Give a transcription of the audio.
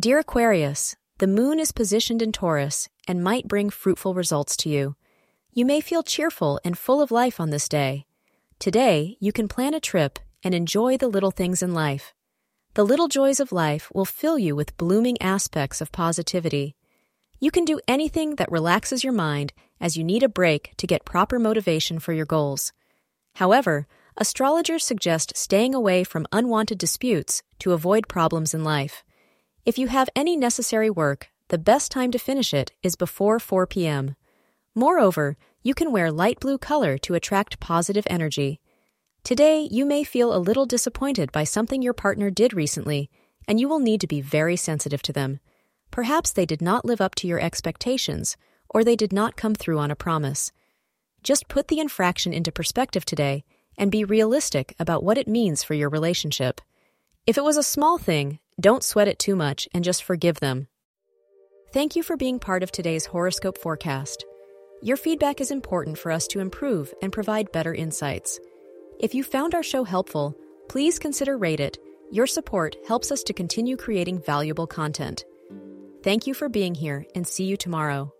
Dear Aquarius, the moon is positioned in Taurus and might bring fruitful results to you. You may feel cheerful and full of life on this day. Today, you can plan a trip and enjoy the little things in life. The little joys of life will fill you with blooming aspects of positivity. You can do anything that relaxes your mind as you need a break to get proper motivation for your goals. However, astrologers suggest staying away from unwanted disputes to avoid problems in life. If you have any necessary work, the best time to finish it is before 4 p.m. Moreover, you can wear light blue color to attract positive energy. Today, you may feel a little disappointed by something your partner did recently, and you will need to be very sensitive to them. Perhaps they did not live up to your expectations, or they did not come through on a promise. Just put the infraction into perspective today and be realistic about what it means for your relationship. If it was a small thing, don't sweat it too much and just forgive them. Thank you for being part of today's horoscope forecast. Your feedback is important for us to improve and provide better insights. If you found our show helpful, please consider rate it. Your support helps us to continue creating valuable content. Thank you for being here and see you tomorrow.